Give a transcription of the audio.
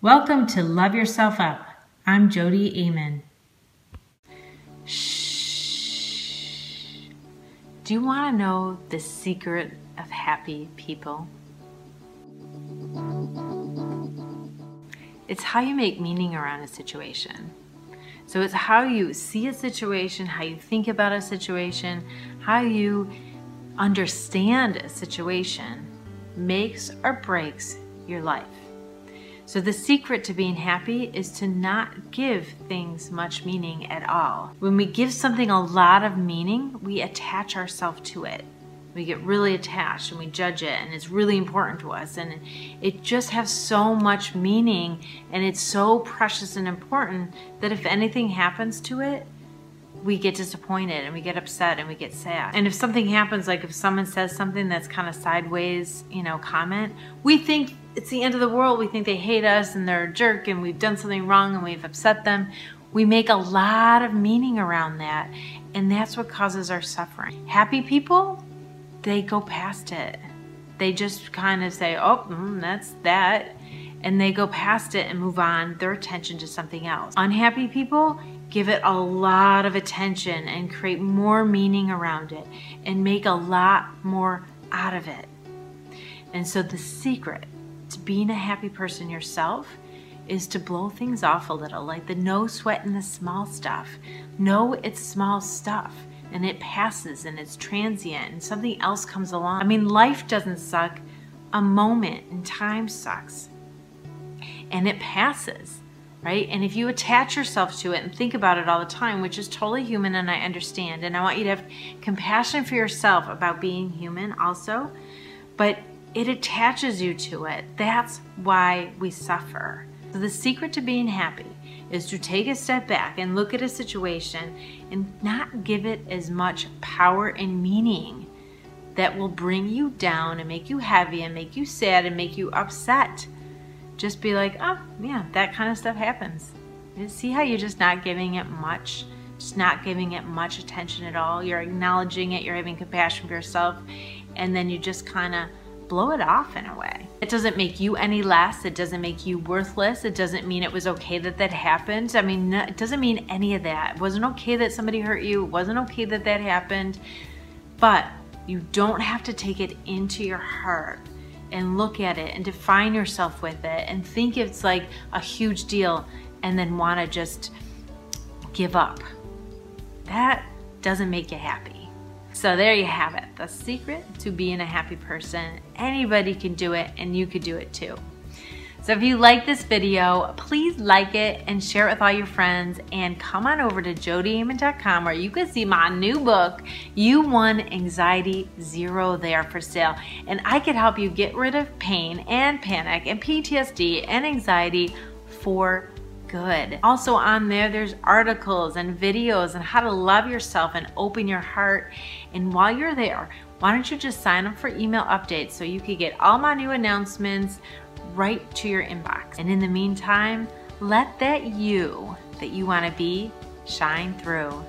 Welcome to Love Yourself Up. I'm Jodi Aman. Shh. Do you want to know the secret of happy people? It's how you make meaning around a situation. So it's how you see a situation, how you think about a situation, how you understand a situation makes or breaks your life. So, the secret to being happy is to not give things much meaning at all. When we give something a lot of meaning, we attach ourselves to it. We get really attached and we judge it, and it's really important to us. And it just has so much meaning and it's so precious and important that if anything happens to it, we get disappointed and we get upset and we get sad. And if something happens, like if someone says something that's kind of sideways, you know, comment, we think it's the end of the world. We think they hate us and they're a jerk and we've done something wrong and we've upset them. We make a lot of meaning around that. And that's what causes our suffering. Happy people, they go past it. They just kind of say, oh, mm, that's that. And they go past it and move on their attention to something else. Unhappy people, give it a lot of attention and create more meaning around it and make a lot more out of it. And so, the secret to being a happy person yourself is to blow things off a little, like the no sweat in the small stuff. Know it's small stuff and it passes and it's transient and something else comes along. I mean, life doesn't suck, a moment in time sucks and it passes right? And if you attach yourself to it and think about it all the time, which is totally human and I understand, and I want you to have compassion for yourself about being human also, but it attaches you to it. That's why we suffer. So the secret to being happy is to take a step back and look at a situation and not give it as much power and meaning that will bring you down and make you heavy and make you sad and make you upset just be like, oh, yeah, that kind of stuff happens. See how you're just not giving it much, just not giving it much attention at all. You're acknowledging it, you're having compassion for yourself, and then you just kind of blow it off in a way. It doesn't make you any less. It doesn't make you worthless. It doesn't mean it was okay that that happened. I mean, it doesn't mean any of that. It wasn't okay that somebody hurt you. It wasn't okay that that happened. But you don't have to take it into your heart and look at it and define yourself with it and think it's like a huge deal and then want to just give up. That doesn't make you happy. So there you have it. The secret to being a happy person. Anybody can do it and you could do it too. So if you like this video, please like it and share it with all your friends and come on over to jodiaman.com where you can see my new book, You Won Anxiety Zero there for sale. And I could help you get rid of pain and panic and PTSD and anxiety for good. Also on there, there's articles and videos on how to love yourself and open your heart. And while you're there, why don't you just sign up for email updates so you can get all my new announcements right to your inbox. And in the meantime, let that you that you want to be shine through.